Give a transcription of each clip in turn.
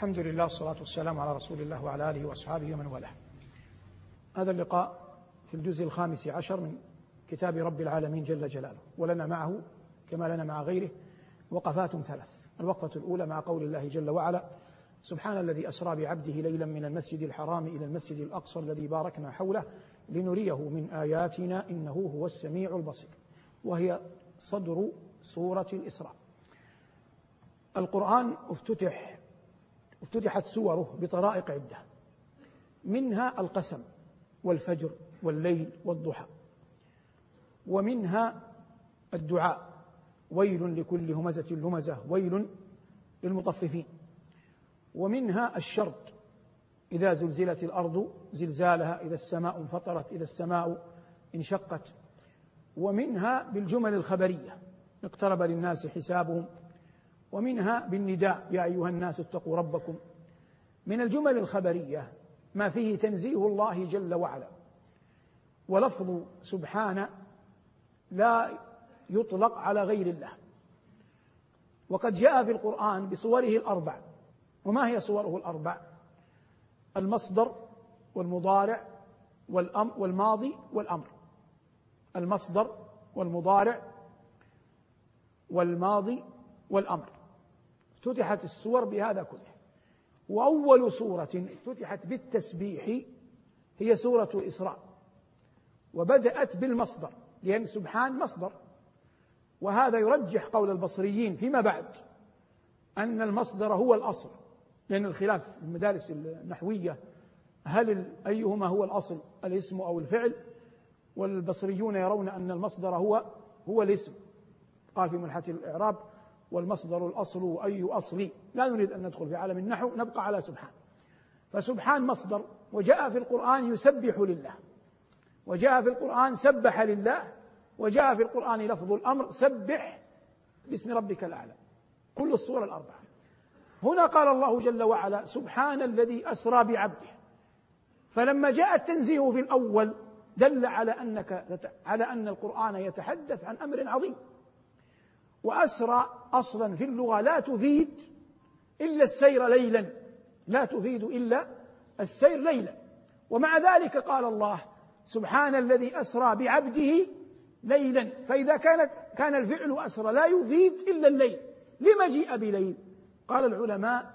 الحمد لله والصلاة والسلام على رسول الله وعلى آله وأصحابه ومن والاه. هذا اللقاء في الجزء الخامس عشر من كتاب رب العالمين جل جلاله ولنا معه كما لنا مع غيره وقفات ثلاث. الوقفة الأولى مع قول الله جل وعلا سبحان الذي أسرى بعبده ليلا من المسجد الحرام إلى المسجد الأقصى الذي باركنا حوله لنريه من آياتنا إنه هو السميع البصير. وهي صدر سورة الإسراء. القرآن افتتح افتتحت سوره بطرائق عدة. منها القسم والفجر والليل والضحى. ومنها الدعاء. ويل لكل همزة لمزة. ويل للمطففين. ومنها الشرط. إذا زلزلت الأرض زلزالها. إذا السماء انفطرت. إذا السماء انشقت. ومنها بالجمل الخبرية. اقترب للناس حسابهم. ومنها بالنداء يا أيها الناس اتقوا ربكم. من الجمل الخبرية ما فيه تنزيه الله جل وعلا. ولفظ سبحان لا يطلق على غير الله. وقد جاء في القرآن بصوره الأربع. وما هي صوره الأربع؟ المصدر والمضارع والأم والماضي والأمر. المصدر والمضارع والماضي والأمر. افتتحت السور بهذا كله. وأول سورة افتتحت بالتسبيح هي سورة الإسراء وبدأت بالمصدر لأن سبحان مصدر. وهذا يرجح قول البصريين فيما بعد أن المصدر هو الأصل لأن الخلاف في المدارس النحوية هل أيهما هو الأصل الاسم أو الفعل؟ والبصريون يرون أن المصدر هو هو الاسم. قال في ملحة الإعراب والمصدر الأصل أي أصلي لا نريد أن ندخل في عالم النحو نبقى على سبحان. فسبحان مصدر وجاء في القرآن يسبح لله. وجاء في القرآن سبح لله. وجاء في القرآن لفظ الأمر سبح باسم ربك الأعلى. كل الصور الأربعة. هنا قال الله جل وعلا سبحان الذي أسرى بعبده. فلما جاء التنزيه في الأول دل على أنك على أن القرآن يتحدث عن أمر عظيم. وأسرى أصلا في اللغة لا تفيد إلا السير ليلا لا تفيد إلا السير ليلا. ومع ذلك قال الله سبحان الذي أسرى بعبده ليلا. فإذا كانت كان الفعل أسرى لا يفيد إلا الليل. لما جيء بليل؟ قال العلماء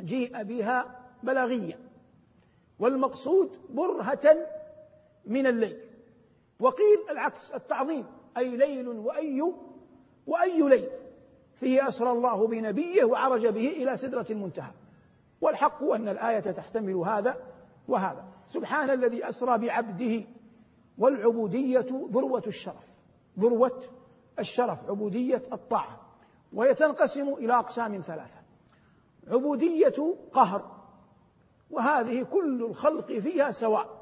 جيء بها بلاغيا. والمقصود برهة من الليل. وقيل العكس التعظيم. أي ليل وأي وأي ليل فيه أسرى الله بنبيه وعرج به إلى سدرة المنتهى. والحق أن الآية تحتمل هذا وهذا. سبحان الذي أسرى بعبده والعبودية ذروة الشرف. ذروة الشرف عبودية الطاعة. وهي تنقسم إلى أقسام ثلاثة. عبودية قهر. وهذه كل الخلق فيها سواء.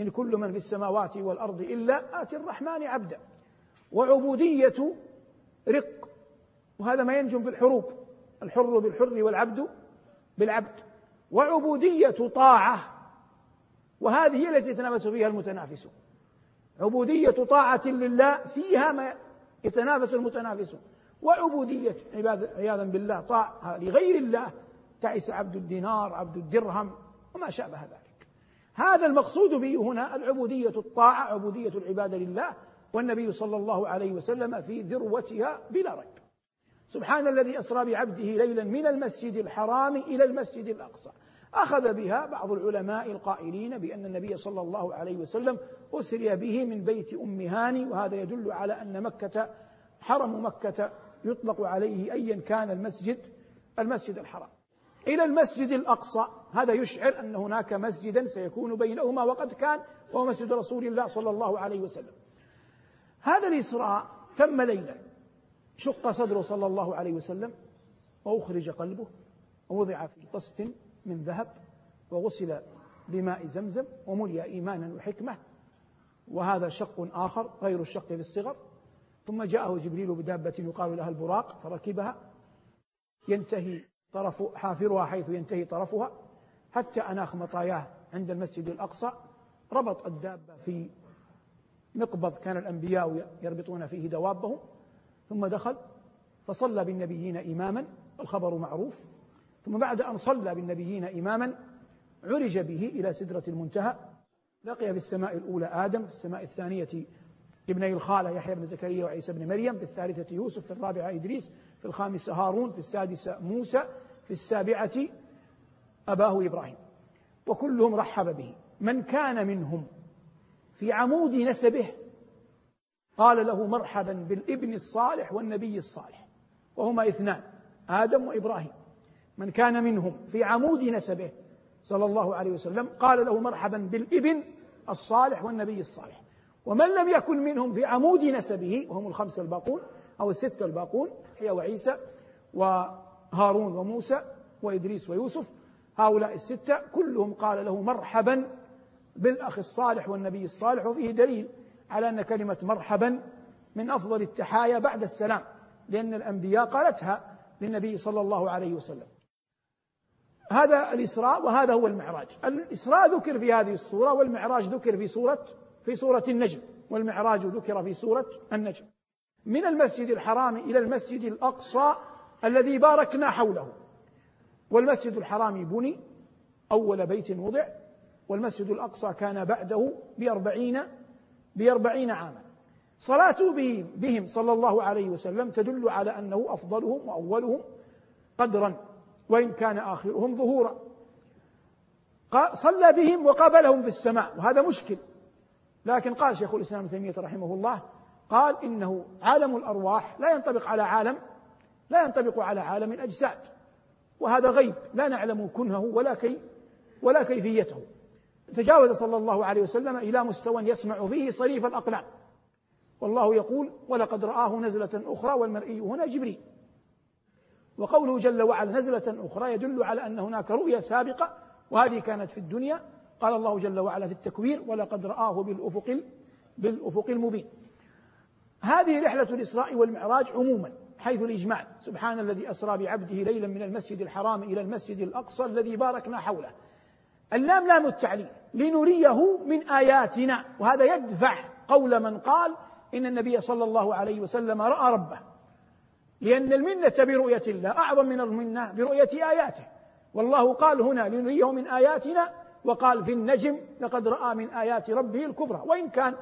إن كل من في السماوات والأرض إلا آتي الرحمن عبدا. وعبودية رق. وهذا ما ينجم في الحروب. الحر بالحر والعبد بالعبد. وعبودية طاعة. وهذه هي التي يتنافس فيها المتنافسون. عبودية طاعة لله فيها ما يتنافس المتنافسون. وعبودية عياذا بالله طاعة لغير الله تعس عبد الدينار عبد الدرهم وما شابه ذلك. هذا المقصود به هنا العبودية الطاعة عبودية العبادة لله. والنبي صلى الله عليه وسلم في ذروتها بلا ريب. سبحان الذي أسرى بعبده ليلا من المسجد الحرام إلى المسجد الأقصى. أخذ بها بعض العلماء القائلين بأن النبي صلى الله عليه وسلم أسري به من بيت أم هاني وهذا يدل على أن مكة حرم مكة يطلق عليه أيا كان المسجد المسجد الحرام. إلى المسجد الأقصى هذا يشعر أن هناك مسجدا سيكون بينهما وقد كان وهو مسجد رسول الله صلى الله عليه وسلم. هذا الإسراء تم ليلا شق صدره صلى الله عليه وسلم وأخرج قلبه ووضع في طست من ذهب وغسل بماء زمزم وملئ إيمانا وحكمة وهذا شق آخر غير الشق في الصغر ثم جاءه جبريل بدابة يقال لها البراق فركبها ينتهي طرف حافرها حيث ينتهي طرفها حتى أناخ مطاياه عند المسجد الأقصى ربط الدابة في مقبض كان الأنبياء يربطون فيه دوابهم ثم دخل فصلى بالنبيين إماما والخبر معروف. ثم بعد أن صلى بالنبيين إماما عرج به إلى سدرة المنتهى. لقي في السماء الأولى آدم في السماء الثانية ابني الخالة يحيى بن زكريا وعيسى بن مريم في الثالثة يوسف في الرابعة إدريس في الخامسة هارون في السادسة موسى في السابعة أباه إبراهيم. وكلهم رحب به. من كان منهم في عمود نسبه قال له مرحبا بالابن الصالح والنبي الصالح. وهما اثنان آدم وإبراهيم. من كان منهم في عمود نسبه صلى الله عليه وسلم قال له مرحبا بالابن الصالح والنبي الصالح. ومن لم يكن منهم في عمود نسبه وهم الخمسة الباقون أو الستة الباقون هي وعيسى وهارون وموسى وإدريس ويوسف هؤلاء الستة كلهم قال له مرحبا بالأخ الصالح والنبي الصالح وفيه دليل على أن كلمة مرحبا من أفضل التحايا بعد السلام لأن الأنبياء قالتها للنبي صلى الله عليه وسلم. هذا الإسراء وهذا هو المعراج. الإسراء ذكر في هذه الصورة والمعراج ذكر في سورة في سورة النجم والمعراج ذكر في سورة النجم. من المسجد الحرام إلى المسجد الأقصى الذي باركنا حوله. والمسجد الحرام بني أول بيت وضع والمسجد الأقصى كان بعده بأربعين بأربعين عاما. صلاته بهم صلى الله عليه وسلم تدل على أنه أفضلهم وأولهم قدرا وإن كان آخرهم ظهورا. صلى بهم وقابلهم في السماء وهذا مشكل. لكن قال شيخ الإسلام ابن تيمية رحمه الله قال إنه عالم الأرواح لا ينطبق على عالم لا ينطبق على عالم الأجساد. وهذا غيب لا نعلم كنهه ولا كي ولا كيفيته. تجاوز صلى الله عليه وسلم إلى مستوى يسمع فيه صريف الأقلام. والله يقول ولقد رآه نزلة أخرى والمرئي هنا جبريل. وقوله جل وعلا نزلة أخرى يدل على أن هناك رؤيا سابقة وهذه كانت في الدنيا. قال الله جل وعلا في التكوير ولقد رآه بالأفق بالأفق المبين. هذه رحلة الإسراء والمعراج عموما حيث الإجمال سبحان الذي أسرى بعبده ليلا من المسجد الحرام إلى المسجد الأقصى الذي باركنا حوله. اللام لام التعليل لنريه من آياتنا. وهذا يدفع قول من قال إن النبي صلى الله عليه وسلم رأى ربه. لأن المنة برؤية الله أعظم من المنة برؤية آياته. والله قال هنا لنريه من آياتنا وقال في النجم لقد رأى من آيات ربه الكبرى. وإن كان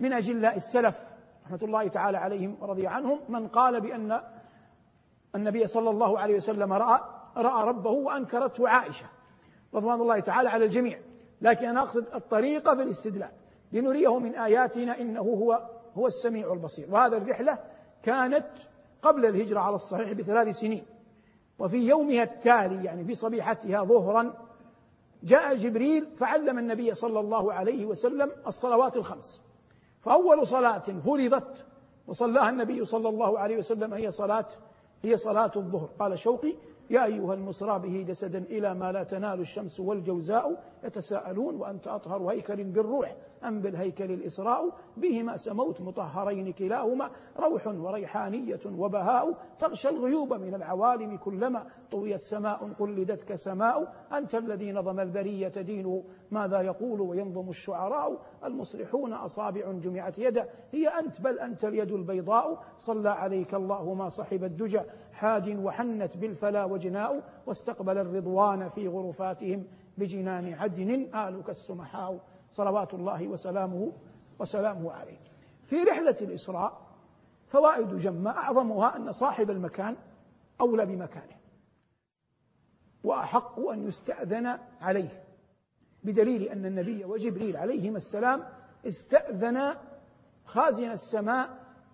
من أجلاء السلف رحمة الله تعالى عليهم ورضي عنهم من قال بأن النبي صلى الله عليه وسلم رأى رأى ربه وأنكرته عائشة. رضوان الله تعالى على الجميع. لكن أنا أقصد الطريقة في الاستدلال. لنريه من آياتنا إنه هو هو السميع البصير. وهذا الرحلة كانت قبل الهجرة على الصحيح بثلاث سنين. وفي يومها التالي يعني في صبيحتها ظهرا جاء جبريل فعلم النبي صلى الله عليه وسلم الصلوات الخمس. فأول صلاة فرضت وصلاها النبي صلى الله عليه وسلم هي صلاة هي صلاة الظهر. قال شوقي يا أيها المصرى به جسدا إلى ما لا تنال الشمس والجوزاء يتساءلون وأنت أطهر هيكل بالروح أم بالهيكل الإسراء بهما سموت مطهرين كلاهما روح وريحانية وبهاء تغشى الغيوب من العوالم كلما طويت سماء قلدتك سماء أنت الذي نظم البرية دينه ماذا يقول وينظم الشعراء المصلحون أصابع جمعت يدا هي أنت بل أنت اليد البيضاء صلى عليك الله ما صحب الدجى حاد وحنت بالفلا وجناء واستقبل الرضوان في غرفاتهم بجنان عدن آلك السمحاء. صلوات الله وسلامه وسلامه عليه. في رحلة الإسراء فوائد جمة أعظمها أن صاحب المكان أولى بمكانه وأحق أن يستأذن عليه بدليل أن النبي وجبريل عليهما السلام استأذن خازن السماء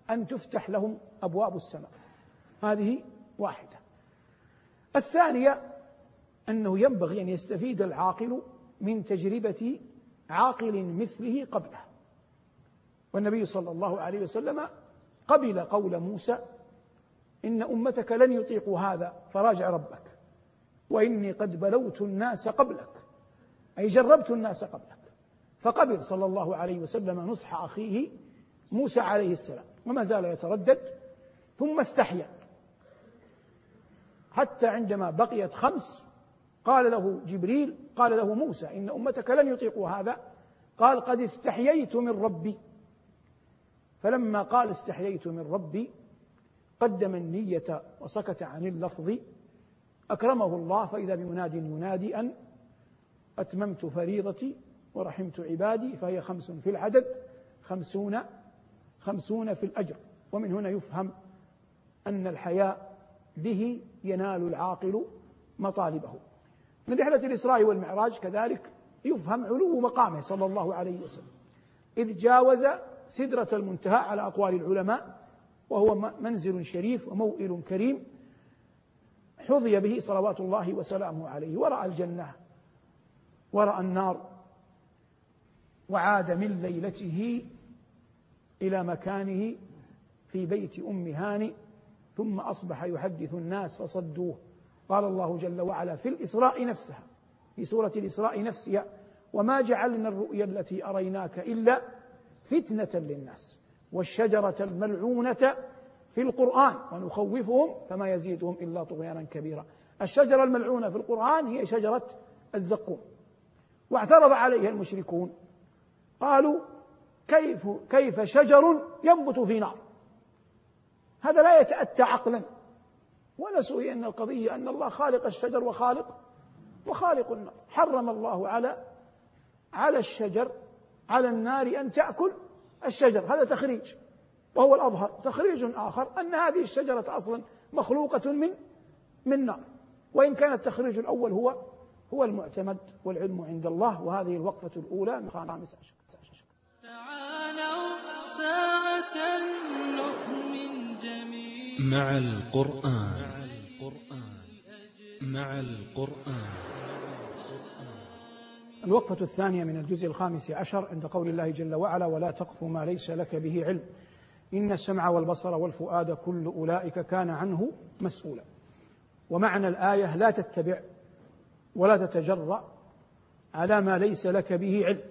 أن تفتح لهم أبواب السماء. هذه واحدة. الثانية أنه ينبغي أن يستفيد العاقل من تجربة عاقل مثله قبله والنبي صلى الله عليه وسلم قبل قول موسى إن أمتك لن يطيقوا هذا فراجع ربك. وإني قد بلوت الناس قبلك أي جربت الناس قبلك. فقبل صلى الله عليه وسلم نصح أخيه موسى عليه السلام وما زال يتردد ثم استحيا. حتى عندما بقيت خمس قال له جبريل قال له موسى إن أمتك لن يطيقوا هذا. قال قد استحييت من ربي. فلما قال استحييت من ربي قدم النية وسكت عن اللفظ. أكرمه الله فإذا بمناد ينادي أن أتممت فريضتي ورحمت عبادي فهي خمس في العدد خمسون خمسون في الأجر. ومن هنا يفهم أن الحياء به ينال العاقل مطالبه. من رحلة الإسراء والمعراج كذلك يفهم علو مقامه صلى الله عليه وسلم. إذ جاوز سدرة المنتهى على أقوال العلماء وهو منزل شريف وموئل كريم حظي به صلوات الله وسلامه عليه. ورأى الجنة ورأى النار وعاد من ليلته إلى مكانه في بيت أم هانئ ثم أصبح يحدث الناس فصدوه. قال الله جل وعلا في الإسراء نفسها في سورة الإسراء نفسها وما جعلنا الرؤيا التي أريناك إلا فتنة للناس والشجرة الملعونة في القرآن ونخوفهم فما يزيدهم إلا طغيانا كبيرا. الشجرة الملعونة في القرآن هي شجرة الزقوم. واعترض عليها المشركون قالوا كيف كيف شجر ينبت في نار؟ هذا لا يتأتى عقلا. ونسوا أن القضية أن الله خالق الشجر وخالق وخالق النار. حرم الله على على الشجر على النار أن تأكل الشجر. هذا تخريج وهو الأظهر. تخريج آخر أن هذه الشجرة أصلا مخلوقة من من نار. وإن كان التخريج الأول هو هو المعتمد والعلم عند الله وهذه الوقفة الأولى من خامس عشر. تعالوا ساعة نؤمن مع القرآن. مع القرآن. الوقفة الثانية من الجزء الخامس عشر عند قول الله جل وعلا ولا تقف ما ليس لك به علم. إن السمع والبصر والفؤاد كل أولئك كان عنه مسؤولا. ومعنى الآية لا تتبع ولا تتجرأ على ما ليس لك به علم.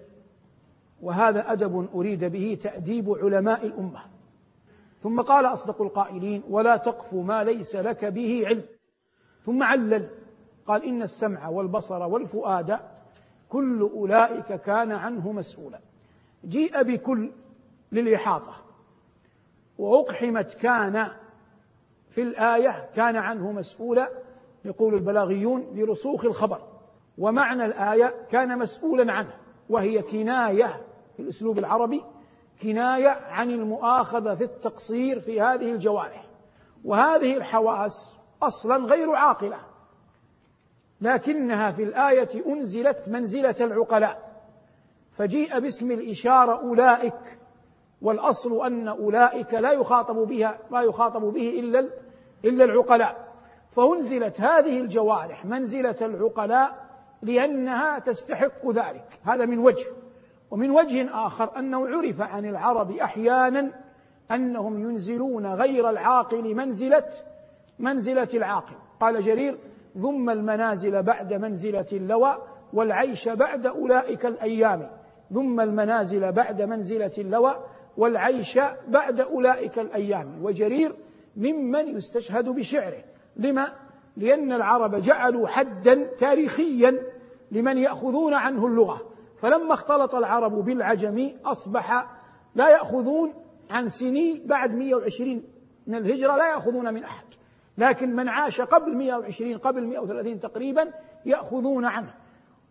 وهذا أدب أريد به تأديب علماء الأمة. ثم قال أصدق القائلين ولا تقف ما ليس لك به علم. ثم علل قال إن السمع والبصر والفؤاد كل أولئك كان عنه مسؤولا. جيء بكل للإحاطة. وأقحمت كان في الآية كان عنه مسؤولا يقول البلاغيون برسوخ الخبر. ومعنى الآية كان مسؤولا عنه وهي كناية في الأسلوب العربي كناية عن المؤاخذة في التقصير في هذه الجوارح وهذه الحواس أصلا غير عاقلة. لكنها في الآية أنزلت منزلة العقلاء. فجيء باسم الإشارة أولئك والأصل أن أولئك لا يخاطب بها لا يخاطب به إلا إلا العقلاء. فأنزلت هذه الجوارح منزلة العقلاء لأنها تستحق ذلك. هذا من وجه. ومن وجه آخر أنه عرف عن العرب أحيانا أنهم ينزلون غير العاقل منزلة منزلة العاقل. قال جرير ثم المنازل بعد منزلة اللوى والعيش بعد أولئك الأيام. ثم المنازل بعد منزلة اللوى والعيش بعد أولئك الأيام. وجرير ممن يستشهد بشعره. لما؟ لأن العرب جعلوا حدا تاريخيا لمن يأخذون عنه اللغة. فلما اختلط العرب بالعجم أصبح لا يأخذون عن سني بعد 120 من الهجرة لا يأخذون من أحد. لكن من عاش قبل 120 قبل 130 تقريبا يأخذون عنه.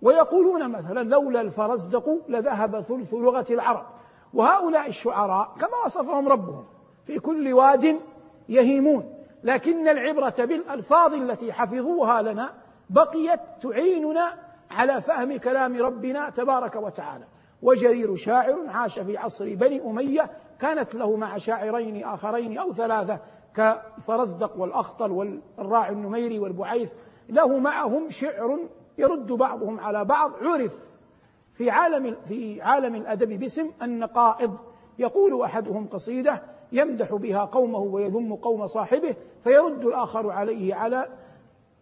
ويقولون مثلا لولا الفرزدق لذهب ثلث لغة العرب. وهؤلاء الشعراء كما وصفهم ربهم في كل واد يهيمون. لكن العبرة بالألفاظ التي حفظوها لنا بقيت تعيننا على فهم كلام ربنا تبارك وتعالى. وجرير شاعر عاش في عصر بني أمية كانت له مع شاعرين آخرين أو ثلاثة كفرزدق والأخطل والراعي النميري والبعيث. له معهم شعر يرد بعضهم على بعض. عرف في عالم في عالم الأدب باسم النقائض يقول أحدهم قصيدة يمدح بها قومه ويذم قوم صاحبه فيرد الآخر عليه على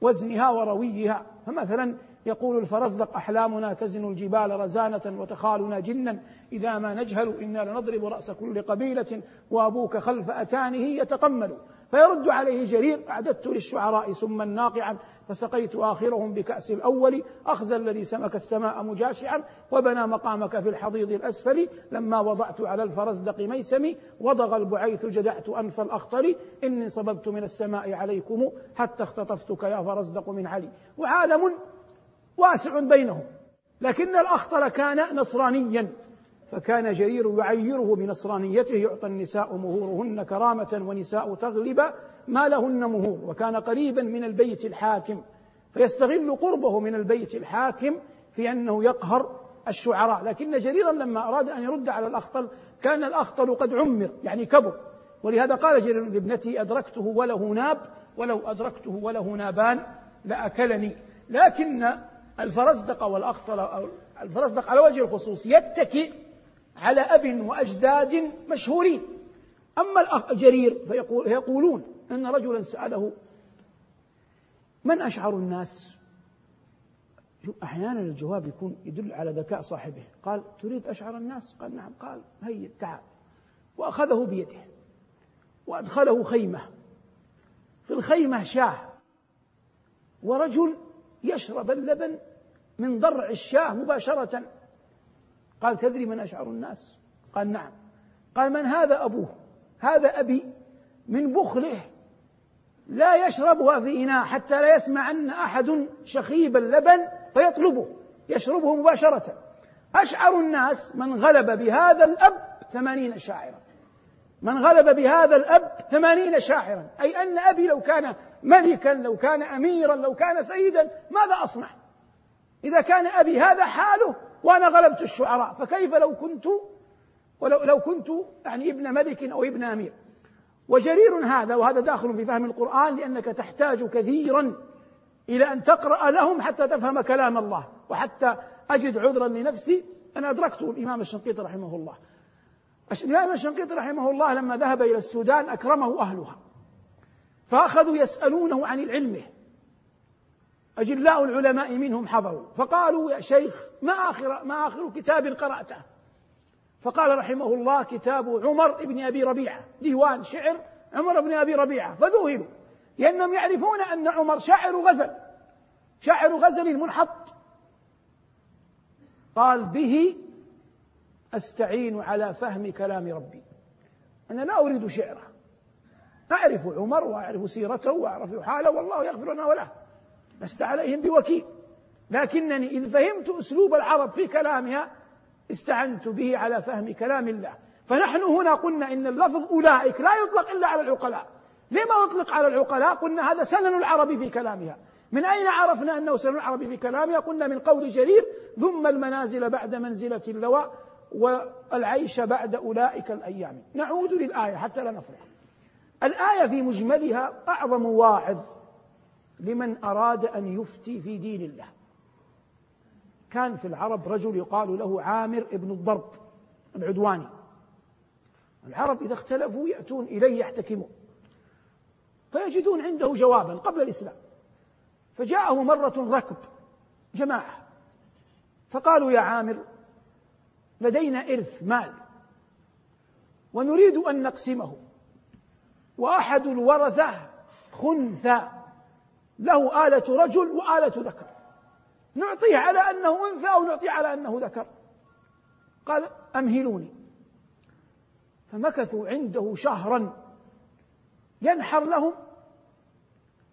وزنها ورويها. فمثلا يقول الفرزدق أحلامنا تزن الجبال رزانة وتخالنا جنا إذا ما نجهل إنا لنضرب رأس كل قبيلة وأبوك خلف أتانه يتقمل. فيرد عليه جرير أعددت للشعراء سما ناقعا فسقيت آخرهم بكأس الأول أخزى الذي سمك السماء مجاشعا وبنى مقامك في الحضيض الأسفل. لما وضعت على الفرزدق ميسمي وضغ البعيث جدعت أنف الأخطر. إني صببت من السماء عليكم حتى اختطفتك يا فرزدق من علي. وعالم واسع بينهم لكن الأخطر كان نصرانيا فكان جرير يعيره بنصرانيته يعطى النساء مهورهن كرامة ونساء تغلب ما لهن مهور وكان قريبا من البيت الحاكم فيستغل قربه من البيت الحاكم في أنه يقهر الشعراء. لكن جريرا لما أراد أن يرد على الأخطل كان الأخطل قد عمر يعني كبر. ولهذا قال جرير لابنته أدركته وله ناب ولو أدركته وله نابان لأكلني. لكن الفرزدق والأخطل الفرزدق على وجه الخصوص يتكئ على أب وأجداد مشهورين. أما الجرير فيقولون أن رجلا سأله من أشعر الناس؟ أحيانا الجواب يكون يدل على ذكاء صاحبه. قال تريد أشعر الناس؟ قال نعم. قال هيا تعال. وأخذه بيده وأدخله خيمة. في الخيمة شاه ورجل يشرب اللبن من ضرع الشاه مباشرة. قال تدري من أشعر الناس؟ قال نعم. قال من هذا أبوه؟ هذا أبي من بخله. لا يشربها في إناء حتى لا يسمع أن أحد شخيب اللبن فيطلبه يشربه مباشرة. أشعر الناس من غلب بهذا الأب ثمانين شاعرا. من غلب بهذا الأب ثمانين شاعرا. أي أن أبي لو كان ملكا لو كان أميرا لو كان سيدا ماذا أصنع؟ إذا كان أبي هذا حاله وأنا غلبت الشعراء فكيف لو كنت ولو لو كنت يعني ابن ملك أو ابن أمير؟ وجرير هذا وهذا داخل في فهم القرآن لأنك تحتاج كثيرا إلى أن تقرأ لهم حتى تفهم كلام الله وحتى أجد عذرا لنفسي. أنا أدركته الإمام الشنقيطي رحمه الله. الإمام الشنقيطي رحمه الله لما ذهب إلى السودان أكرمه أهلها. فأخذوا يسألونه عن علمه أجلاء العلماء منهم حضروا فقالوا يا شيخ ما آخر ما آخر كتاب قرأته؟ فقال رحمه الله كتاب عمر بن أبي ربيعة ديوان شعر عمر بن أبي ربيعة فذهلوا لأنهم يعرفون أن عمر شاعر غزل شاعر غزل منحط قال به أستعين على فهم كلام ربي. أنا لا أريد شعره. أعرف عمر وأعرف سيرته وأعرف حاله والله يغفر لنا وله. لست عليهم بوكيل. لكنني إذ فهمت أسلوب العرب في كلامها استعنت به على فهم كلام الله. فنحن هنا قلنا إن اللفظ أولئك لا يطلق إلا على العقلاء. لما يطلق على العقلاء؟ قلنا هذا سنن العرب في كلامها. من أين عرفنا أنه سنن العرب في كلامها؟ قلنا من قول جرير ثم المنازل بعد منزلة اللواء والعيش بعد أولئك الأيام. نعود للآية حتى لا نفرح. الآية في مجملها أعظم واعظ لمن أراد أن يفتي في دين الله. كان في العرب رجل يقال له عامر ابن الضرب العدواني. العرب إذا اختلفوا يأتون إليه يحتكمون. فيجدون عنده جوابا قبل الإسلام. فجاءه مرة ركب جماعة. فقالوا يا عامر لدينا إرث مال ونريد أن نقسمه. وأحد الورثة خنثى له آلة رجل وآلة ذكر. نعطيه على أنه أنثى أو نعطيه على أنه ذكر. قال أمهلوني. فمكثوا عنده شهرا ينحر لهم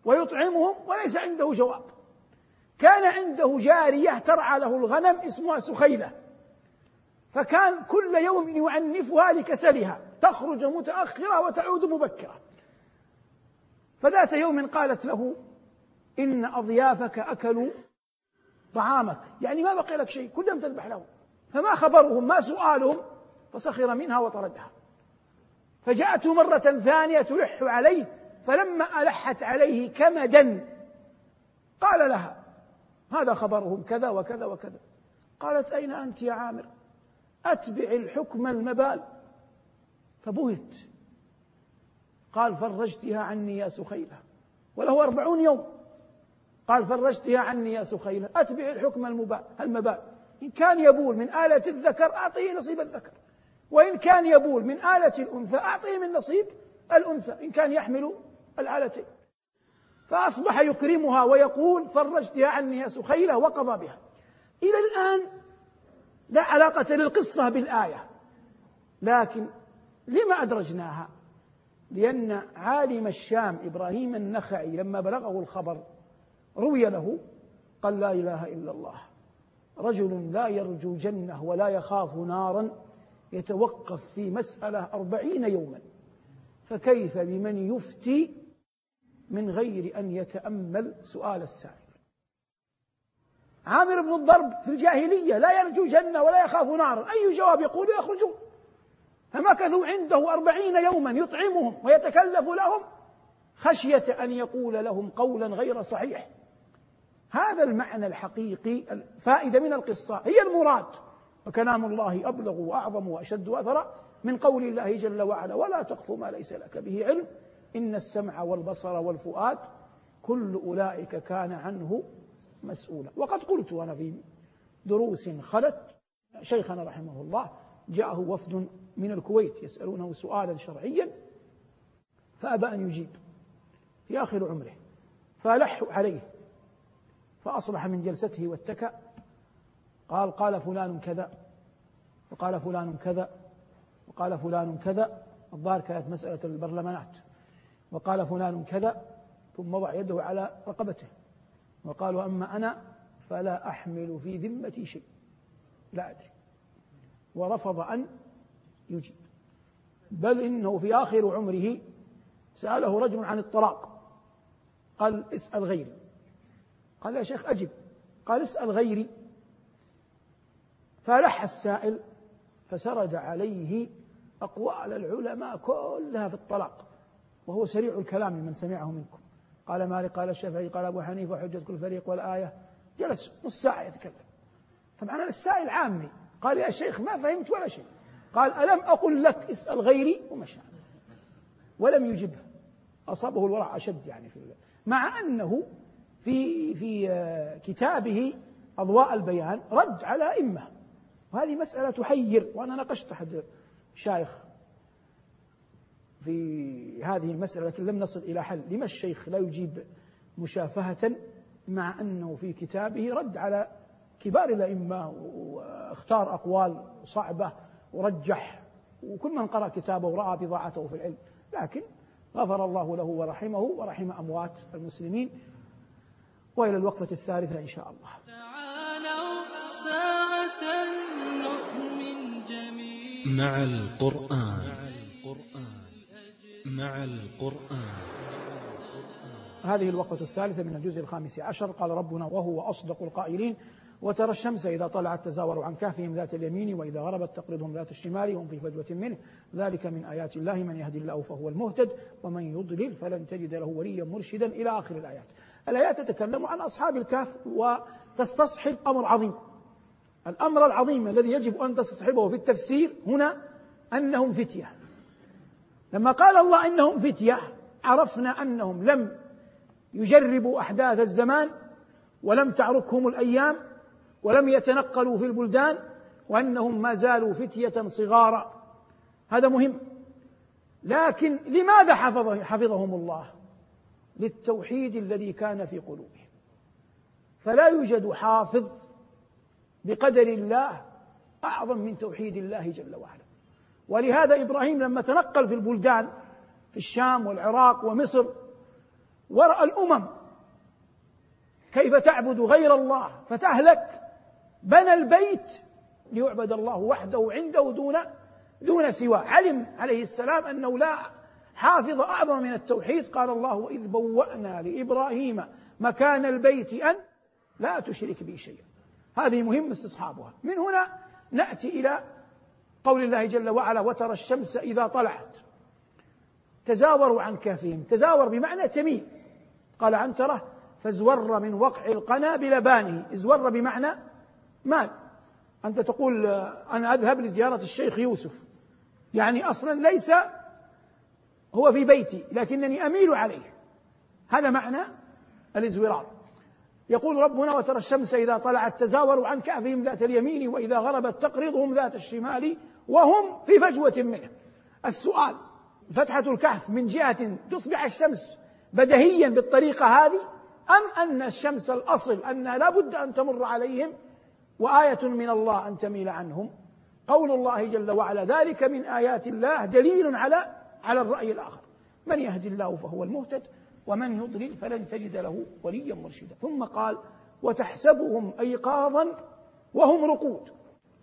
ويطعمهم وليس عنده جواب. كان عنده جارية ترعى له الغنم اسمها سخيلة. فكان كل يوم يعنفها لكسلها تخرج متأخرة وتعود مبكرة. فذات يوم قالت له إن أضيافك أكلوا طعامك. يعني ما بقي لك شيء كلهم تذبح لهم. فما خبرهم ما سؤالهم فسخر منها وطردها. فجاءته مرة ثانية تلح عليه فلما ألحت عليه كمدا قال لها هذا خبرهم كذا وكذا وكذا. قالت أين أنت يا عامر؟ أتبع الحكم المبال. فبهت. قال فرجتها عني يا سخيلة. وله أربعون يوم. قال فرجتها عني يا سخيلة. أتبع الحكم المبال إن كان يبول من آلة الذكر أعطيه نصيب الذكر. وإن كان يبول من آلة الأنثى أعطيه من نصيب الأنثى إن كان يحمل الآلتين فأصبح يكرمها ويقول فرجتها عني يا سخيلة وقضى بها. إلى الآن لا علاقة للقصة بالآية. لكن لما أدرجناها؟ لأن عالم الشام إبراهيم النخعي لما بلغه الخبر روي له قال لا إله إلا الله. رجل لا يرجو جنة ولا يخاف نارا يتوقف في مسألة أربعين يوما. فكيف بمن يفتي من غير أن يتأمل سؤال السائل؟ عامر بن الضرب في الجاهلية لا يرجو جنة ولا يخاف نارا أي جواب يقول؟ يخرجون. فمكثوا عنده أربعين يوما يطعمهم ويتكلف لهم خشية أن يقول لهم قولا غير صحيح. هذا المعنى الحقيقي الفائدة من القصة. هي المراد. وكلام الله أبلغ وأعظم وأشد أثرا من قول الله جل وعلا ولا تقف ما ليس لك به علم. إن السمع والبصر والفؤاد كل أولئك كان عنه مسؤولا. وقد قلت أنا في دروس خلت شيخنا رحمه الله جاءه وفد من الكويت يسألونه سؤالا شرعيا فأبى أن يجيب في آخر عمره فلحوا عليه فأصبح من جلسته واتكى قال قال فلان كذا وقال فلان كذا وقال فلان كذا الظاهر كانت مسألة البرلمانات وقال فلان كذا ثم وضع يده على رقبته وقال وأما أنا فلا أحمل في ذمتي شيء لا أدري ورفض أن يجيب. بل إنه في آخر عمره سأله رجل عن الطلاق. قال اسأل غيري. قال يا شيخ أجب. قال اسأل غيري. فلح السائل فسرد عليه أقوال العلماء كلها في الطلاق. وهو سريع الكلام لمن سمعه منكم. قال مالك قال الشافعي قال أبو حنيفة حجة كل فريق والآية. جلس نص ساعة يتكلم. فمعنى السائل عامي. قال يا شيخ ما فهمت ولا شيء. قال ألم أقل لك اسأل غيري ومشى ولم يجبه. أصابه الورع أشد يعني في. مع أنه في في كتابه أضواء البيان رد على أئمة. وهذه مسألة تحير وأنا ناقشت أحد شايخ في هذه المسألة لكن لم نصل إلى حل. لما الشيخ لا يجيب مشافهة مع أنه في كتابه رد على كبار الأئمة واختار أقوال صعبة ورجح. وكل من قرأ كتابه ورأى بضاعته في العلم. لكن غفر الله له ورحمه ورحم أموات المسلمين. وإلى الوقفة الثالثة إن شاء الله. تعالوا ساعة نؤمن جميل مع القرآن. مع القرآن. هذه الوقفة الثالثة من الجزء الخامس عشر. قال ربنا وهو أصدق القائلين. وترى الشمس إذا طلعت تزاور عن كهفهم ذات اليمين وإذا غربت تقرضهم ذات الشمال وهم في فجوة منه. ذلك من آيات الله من يهدي الله فهو المهتد ومن يضلل فلن تجد له وليا مرشدا إلى آخر الآيات. الآيات تتكلم عن أصحاب الكهف وتستصحب أمر عظيم. الأمر العظيم الذي يجب أن تستصحبه في التفسير هنا أنهم فتية. لما قال الله إنهم فتية عرفنا أنهم لم يجربوا أحداث الزمان ولم تعركهم الأيام ولم يتنقلوا في البلدان وأنهم ما زالوا فتية صغارا. هذا مهم. لكن لماذا حفظ حفظهم الله؟ للتوحيد الذي كان في قلوبهم. فلا يوجد حافظ بقدر الله أعظم من توحيد الله جل وعلا. ولهذا إبراهيم لما تنقل في البلدان في الشام والعراق ومصر ورأى الأمم كيف تعبد غير الله فتهلك. بنى البيت ليعبد الله وحده عنده دون دون سواه. علم عليه السلام أنه لا حافظ أعظم من التوحيد. قال الله وإذ بوأنا لإبراهيم مكان البيت أن لا تشرك بي شيئا. هذه مهم استصحابها. من هنا نأتي إلى قول الله جل وعلا وترى الشمس إذا طلعت. تزاوروا عن كافهم تزاور بمعنى تميل. قال عنترة فازور من وقع القنا بلبانه ازور بمعنى مال أنت تقول أنا أذهب لزيارة الشيخ يوسف. يعني أصلا ليس هو في بيتي لكنني أميل عليه. هذا معنى الإزورار. يقول ربنا وترى الشمس إذا طلعت تزاوروا عن كهفهم ذات اليمين وإذا غربت تقرضهم ذات الشمال وهم في فجوة منه. السؤال فتحة الكهف من جهة تصبح الشمس بدهيا بالطريقة هذه أم أن الشمس الأصل أنها لا بد أن تمر عليهم وآية من الله أن تميل عنهم. قول الله جل وعلا ذلك من آيات الله دليل على على الرأي الآخر. من يهدي الله فهو المهتد ومن يضلل فلن تجد له وليا مرشدا. ثم قال وتحسبهم أيقاظا وهم رقود.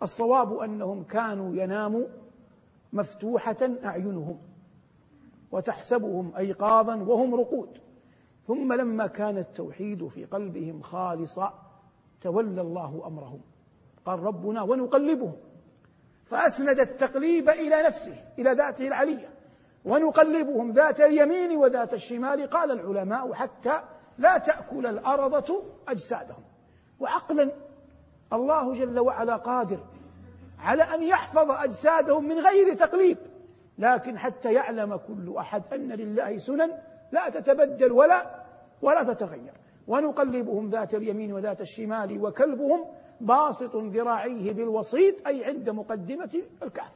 الصواب أنهم كانوا يناموا مفتوحة أعينهم. وتحسبهم أيقاظا وهم رقود. ثم لما كان التوحيد في قلبهم خالصا تولى الله أمرهم. قال ربنا ونقلبهم. فأسند التقليب إلى نفسه إلى ذاته العلية. ونقلبهم ذات اليمين وذات الشمال قال العلماء حتى لا تأكل الأرضة أجسادهم. وعقلا الله جل وعلا قادر على أن يحفظ أجسادهم من غير تقليب. لكن حتى يعلم كل أحد أن لله سنن لا تتبدل ولا ولا تتغير. ونقلبهم ذات اليمين وذات الشمال وكلبهم باسط ذراعيه بالوسيط أي عند مقدمة الكهف.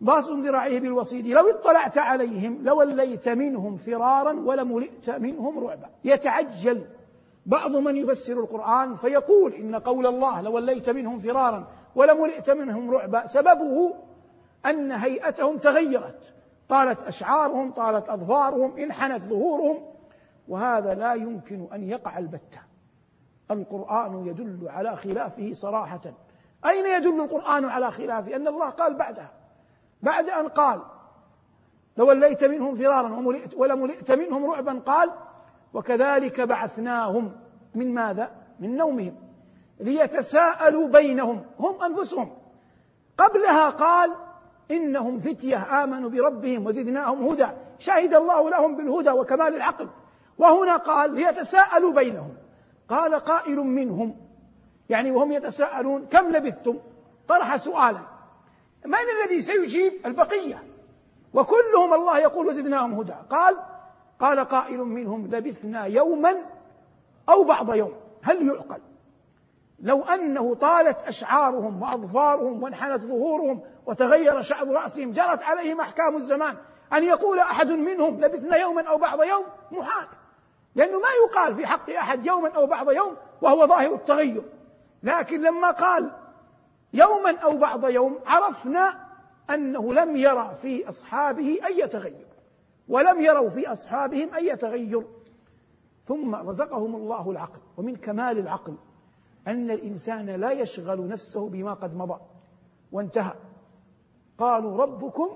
باسط ذراعيه بالوسيط. لو اطلعت عليهم لوليت منهم فرارا ولملئت منهم رعبا. يتعجل بعض من يفسر القرآن فيقول إن قول الله لوليت منهم فرارا ولملئت منهم رعبا. سببه أن هيئتهم تغيرت. طالت أشعارهم طالت أظفارهم انحنت ظهورهم. وهذا لا يمكن أن يقع البتة. القرآن يدل على خلافه صراحة. أين يدل القرآن على خلافه؟ أن الله قال بعدها. بعد أن قال لوليت منهم فرارا ولملئت منهم رعبا قال وكذلك بعثناهم من ماذا؟ من نومهم ليتساءلوا بينهم. هم أنفسهم. قبلها قال إنهم فتية آمنوا بربهم وزدناهم هدى. شهد الله لهم بالهدى وكمال العقل. وهنا قال ليتساءلوا بينهم. قال قائل منهم يعني وهم يتساءلون كم لبثتم؟ طرح سؤالا. من الذي سيجيب البقية؟ وكلهم الله يقول وزدناهم هدى. قال قال قائل منهم لبثنا يوما أو بعض يوم. هل يعقل؟ لو أنه طالت أشعارهم وأظفارهم وانحنت ظهورهم وتغير شعر رأسهم جرت عليهم أحكام الزمان. أن يقول أحد منهم لبثنا يوما أو بعض يوم؟ محال. لأنه ما يقال في حق أحد يوما أو بعض يوم وهو ظاهر التغير. لكن لما قال يوما أو بعض يوم عرفنا أنه لم يرى في أصحابه أي تغير ولم يروا في أصحابهم أي تغير. ثم رزقهم الله العقل ومن كمال العقل أن الإنسان لا يشغل نفسه بما قد مضى وانتهى. قالوا ربكم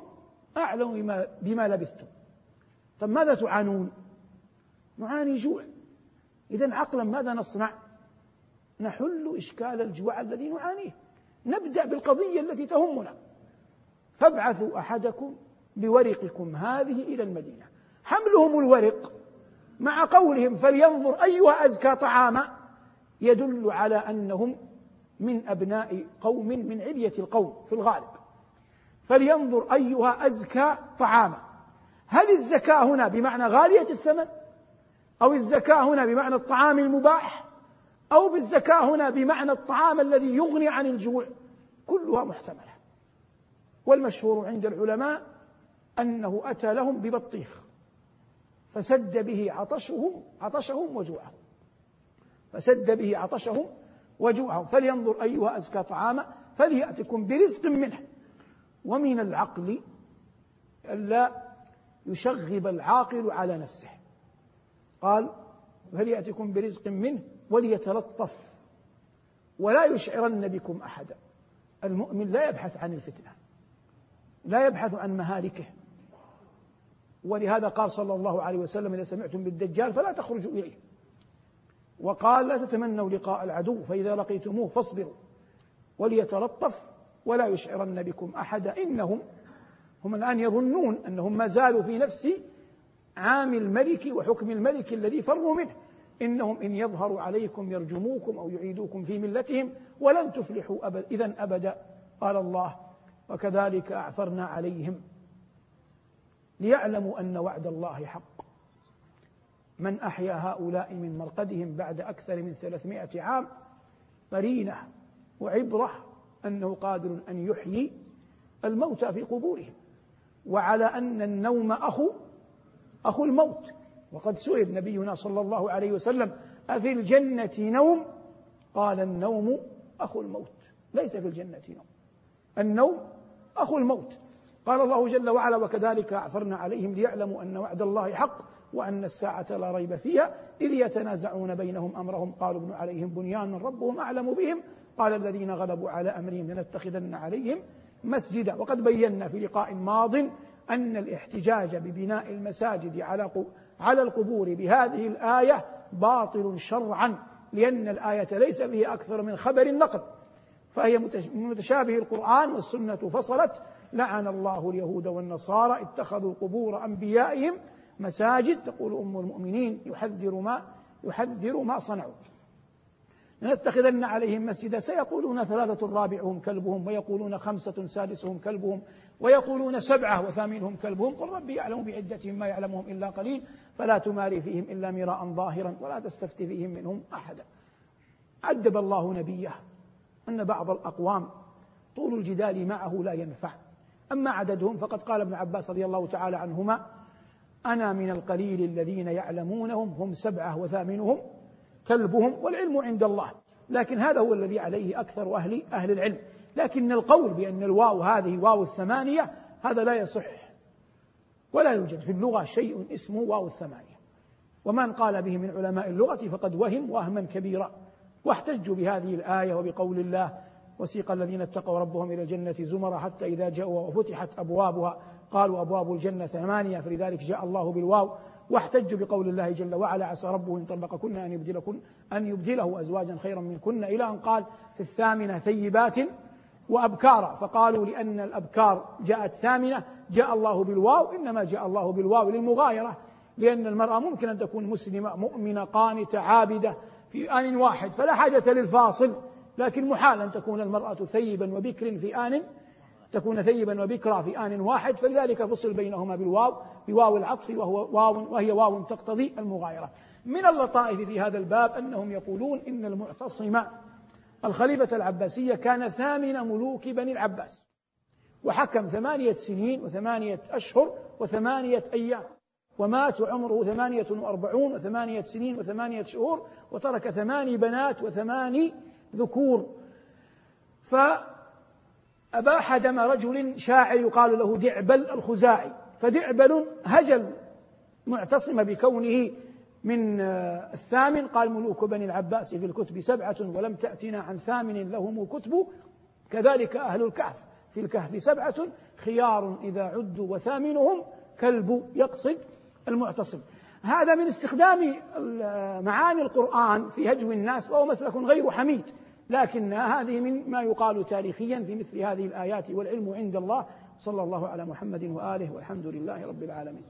أعلم بما, بما لبثتم. طب ماذا تعانون؟ نعاني جوع. إذا عقلا ماذا نصنع؟ نحل إشكال الجوع الذي نعانيه. نبدأ بالقضية التي تهمنا. فابعثوا أحدكم بورقكم هذه إلى المدينة. حملهم الورق مع قولهم فلينظر أيها أزكى طعاما. يدل على أنهم من أبناء قوم من علية القوم في الغالب. فلينظر أيها أزكى طعاما. هل الزكاة هنا بمعنى غالية الثمن؟ أو الزكاة هنا بمعنى الطعام المباح أو بالزكاة هنا بمعنى الطعام الذي يغني عن الجوع. كلها محتملة. والمشهور عند العلماء أنه أتى لهم ببطيخ فسد به عطشهم عطشهم وجوعهم. فسد به عطشهم وجوعهم. فلينظر أيها أزكى طعاما فليأتكم برزق منه. ومن العقل ألا يشغب العاقل على نفسه. قال فليأتكم برزق منه وليتلطف ولا يشعرن بكم أحدا. المؤمن لا يبحث عن الفتنة لا يبحث عن مهالكه. ولهذا قال صلى الله عليه وسلم إذا سمعتم بالدجال فلا تخرجوا إليه. وقال لا تتمنوا لقاء العدو فإذا لقيتموه فاصبروا. وليتلطف ولا يشعرن بكم أحدا. إنهم هم الآن يظنون أنهم ما زالوا في نفس عام الملك وحكم الملك الذي فروا منه. إنهم إن يظهروا عليكم يرجموكم أو يعيدوكم في ملتهم ولن تفلحوا أبد إذا أبدا قال الله وكذلك أعثرنا عليهم. ليعلموا أن وعد الله حق. من أحيا هؤلاء من مرقدهم بعد أكثر من ثلاثمائة عام قرينة وعبرة أنه قادر أن يحيي الموتى في قبورهم. وعلى أن النوم أخو أخو الموت. وقد سئل نبينا صلى الله عليه وسلم أفي الجنة نوم؟ قال النوم أخو الموت. ليس في الجنة نوم. النوم أخو الموت. قال الله جل وعلا وكذلك أعثرنا عليهم ليعلموا أن وعد الله حق وأن الساعة لا ريب فيها إذ يتنازعون بينهم أمرهم. قالوا ابن عليهم بنيان ربهم أعلم بهم. قال الذين غلبوا على أمرهم لنتخذن عليهم مسجدا. وقد بينا في لقاء ماض أن الاحتجاج ببناء المساجد على على القبور بهذه الآية باطل شرعا لأن الآية ليس فيه أكثر من خبر النقل فهي متشابه القرآن والسنة فصلت لعن الله اليهود والنصارى اتخذوا قبور أنبيائهم مساجد. تقول أم المؤمنين يحذر ما يحذر ما صنعوا. لنتخذن عليهم مسجدا. سيقولون ثلاثة رابعهم كلبهم ويقولون خمسة سادسهم كلبهم ويقولون سبعة وثامنهم كلبهم. قل ربي يعلم بعدتهم ما يعلمهم إلا قليل فلا تماري فيهم إلا مراء ظاهرا ولا تستفت فيهم منهم أحدا. عدب الله نبيه أن بعض الأقوام طول الجدال معه لا ينفع. أما عددهم فقد قال ابن عباس رضي الله تعالى عنهما أنا من القليل الذين يعلمونهم هم سبعة وثامنهم. كلبهم والعلم عند الله. لكن هذا هو الذي عليه أكثر أهل أهل العلم. لكن القول بأن الواو هذه واو الثمانية هذا لا يصح. ولا يوجد في اللغة شيء اسمه واو الثمانية. ومن قال به من علماء اللغة فقد وهم وهما كبيرا. واحتجوا بهذه الآية وبقول الله وسيق الذين اتقوا ربهم إلى الجنة زمرا حتى إذا جاءوا وفتحت أبوابها قالوا أبواب الجنة ثمانية فلذلك جاء الله بالواو. واحتجوا بقول الله جل وعلا عسى ربه إن طلقكن أن يبدلكن أن يبدله أزواجا خيرا منكن إلى أن قال في الثامنة ثيبات وأبكارا فقالوا لأن الأبكار جاءت ثامنة جاء الله بالواو إنما جاء الله بالواو للمغايرة لأن المرأة ممكن أن تكون مسلمة مؤمنة قانتة عابدة في آن واحد فلا حاجة للفاصل لكن محال أن تكون المرأة ثيبا وبكر في آن تكون ثيبا وبكرا في آن واحد فلذلك فصل بينهما بالواو بواو العطف وهو واو وهي واو تقتضي المغايرة. من اللطائف في هذا الباب أنهم يقولون إن المعتصم الخليفة العباسي كان ثامن ملوك بني العباس وحكم ثمانية سنين وثمانية أشهر وثمانية أيام ومات وعمره ثمانية وأربعون وثمانية سنين وثمانية شهور وترك ثماني بنات وثماني ذكور. فأباح دم رجل شاعر يقال له دعبل الخزاعي فدعبل هجل معتصم بكونه من الثامن. قال ملوك بني العباس في الكتب سبعة ولم تأتنا عن ثامن لهم كتب. كذلك أهل الكهف في الكهف سبعة خيار إذا عدوا وثامنهم كلب يقصد المعتصم. هذا من استخدام معاني القرآن في هجو الناس وهو مسلك غير حميد. لكن هذه من ما يقال تاريخيا في مثل هذه الآيات والعلم عند الله. صلى الله على محمد وآله والحمد لله رب العالمين.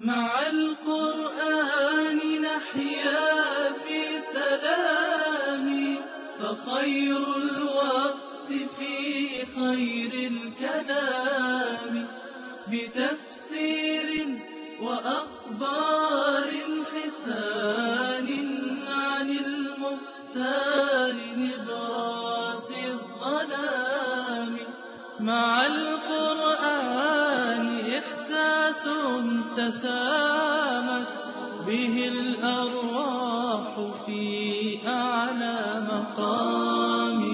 مع القرآن نحيا في سلام فخير الوقت في خير الكلام. بتفسير وأخبار حسان عن المختار نبراس الظلام. مع القرآن إحساس تسامت به الأرواح في أعلى مقام.